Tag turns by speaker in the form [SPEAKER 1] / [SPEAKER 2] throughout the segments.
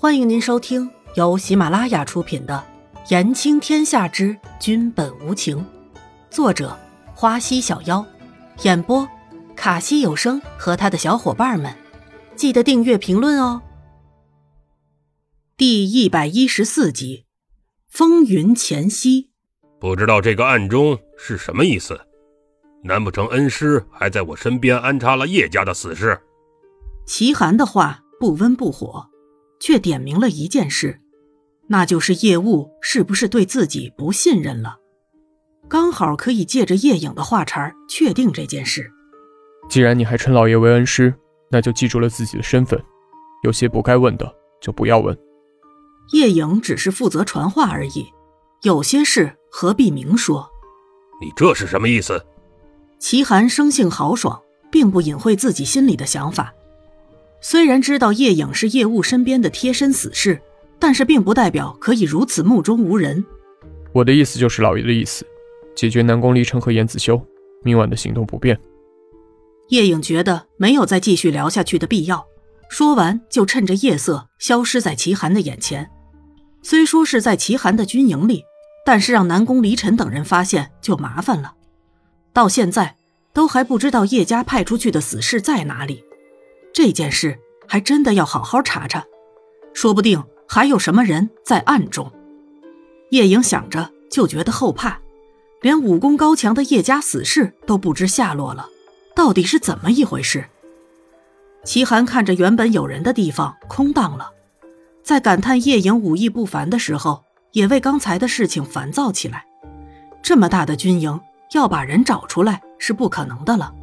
[SPEAKER 1] 欢迎您收听由喜马拉雅出品的《言情天下之君本无情》，作者花溪小妖，演播卡西有声和他的小伙伴们。记得订阅、评论哦。第一百一十四集，风云前夕。
[SPEAKER 2] 不知道这个暗中是什么意思？难不成恩师还在我身边安插了叶家的死士？
[SPEAKER 1] 齐寒的话不温不火。却点明了一件事，那就是叶雾是不是对自己不信任了？刚好可以借着叶影的话茬确定这件事。
[SPEAKER 3] 既然你还称老爷为恩师，那就记住了自己的身份。有些不该问的就不要问。
[SPEAKER 1] 叶影只是负责传话而已，有些事何必明说？
[SPEAKER 2] 你这是什么意思？
[SPEAKER 1] 齐寒生性豪爽，并不隐晦自己心里的想法。虽然知道叶影是叶雾身边的贴身死士，但是并不代表可以如此目中无人。
[SPEAKER 3] 我的意思就是老爷的意思，解决南宫离城和严子修，明晚的行动不便。
[SPEAKER 1] 叶影觉得没有再继续聊下去的必要，说完就趁着夜色消失在齐寒的眼前。虽说是在齐寒的军营里，但是让南宫离尘等人发现就麻烦了。到现在都还不知道叶家派出去的死士在哪里。这件事还真的要好好查查，说不定还有什么人在暗中。叶影想着就觉得后怕，连武功高强的叶家死士都不知下落了，到底是怎么一回事？齐寒看着原本有人的地方空荡了，在感叹叶影武艺不凡的时候，也为刚才的事情烦躁起来。这么大的军营，要把人找出来是不可能的了，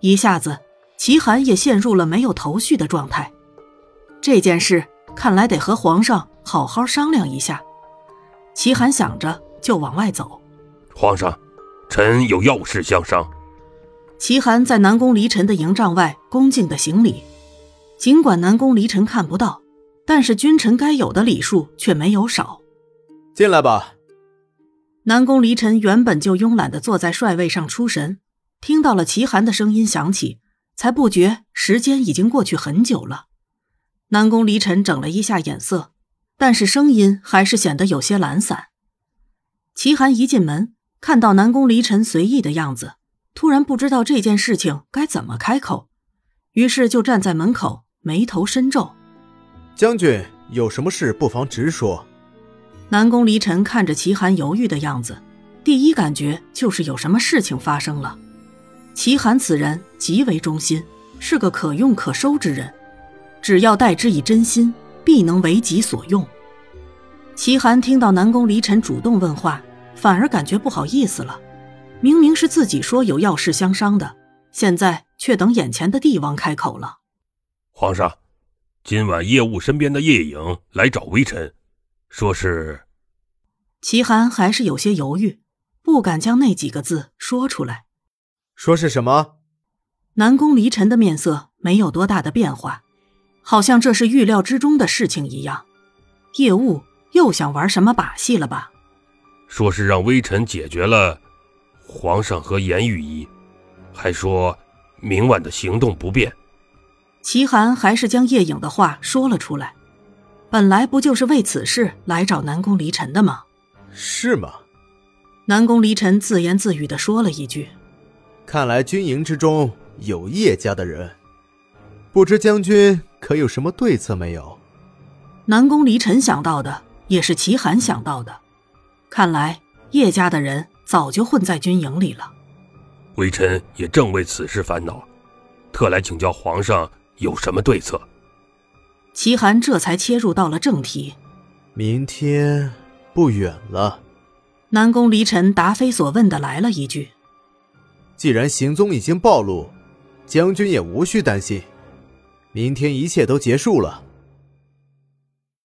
[SPEAKER 1] 一下子。齐寒也陷入了没有头绪的状态，这件事看来得和皇上好好商量一下。齐寒想着，就往外走。
[SPEAKER 2] 皇上，臣有要事相商。
[SPEAKER 1] 齐寒在南宫离尘的营帐外恭敬的行礼，尽管南宫离尘看不到，但是君臣该有的礼数却没有少。
[SPEAKER 4] 进来吧。
[SPEAKER 1] 南宫离尘原本就慵懒的坐在帅位上出神，听到了齐寒的声音响起。才不觉时间已经过去很久了。南宫离尘整了一下眼色，但是声音还是显得有些懒散。齐寒一进门，看到南宫离尘随意的样子，突然不知道这件事情该怎么开口，于是就站在门口，眉头深皱。
[SPEAKER 4] 将军有什么事，不妨直说。
[SPEAKER 1] 南宫离尘看着齐寒犹豫的样子，第一感觉就是有什么事情发生了。齐寒此人极为忠心，是个可用可收之人，只要待之以真心，必能为己所用。齐寒听到南宫离尘主动问话，反而感觉不好意思了。明明是自己说有要事相商的，现在却等眼前的帝王开口了。
[SPEAKER 2] 皇上，今晚叶雾身边的夜影来找微臣，说是……
[SPEAKER 1] 齐寒还是有些犹豫，不敢将那几个字说出来。
[SPEAKER 4] 说是什么？
[SPEAKER 1] 南宫离尘的面色没有多大的变化，好像这是预料之中的事情一样。叶雾又想玩什么把戏了吧？
[SPEAKER 2] 说是让微臣解决了皇上和严御医，还说明晚的行动不便。
[SPEAKER 1] 齐寒还是将叶影的话说了出来。本来不就是为此事来找南宫离尘的吗？
[SPEAKER 4] 是吗？
[SPEAKER 1] 南宫离尘自言自语的说了一句。
[SPEAKER 4] 看来军营之中有叶家的人，不知将军可有什么对策没有？
[SPEAKER 1] 南宫离尘想到的也是齐寒想到的，看来叶家的人早就混在军营里了。
[SPEAKER 2] 微臣也正为此事烦恼，特来请教皇上有什么对策。
[SPEAKER 1] 齐寒这才切入到了正题。
[SPEAKER 4] 明天不远了。
[SPEAKER 1] 南宫离尘答非所问的来了一句。
[SPEAKER 4] 既然行踪已经暴露，将军也无需担心。明天一切都结束了，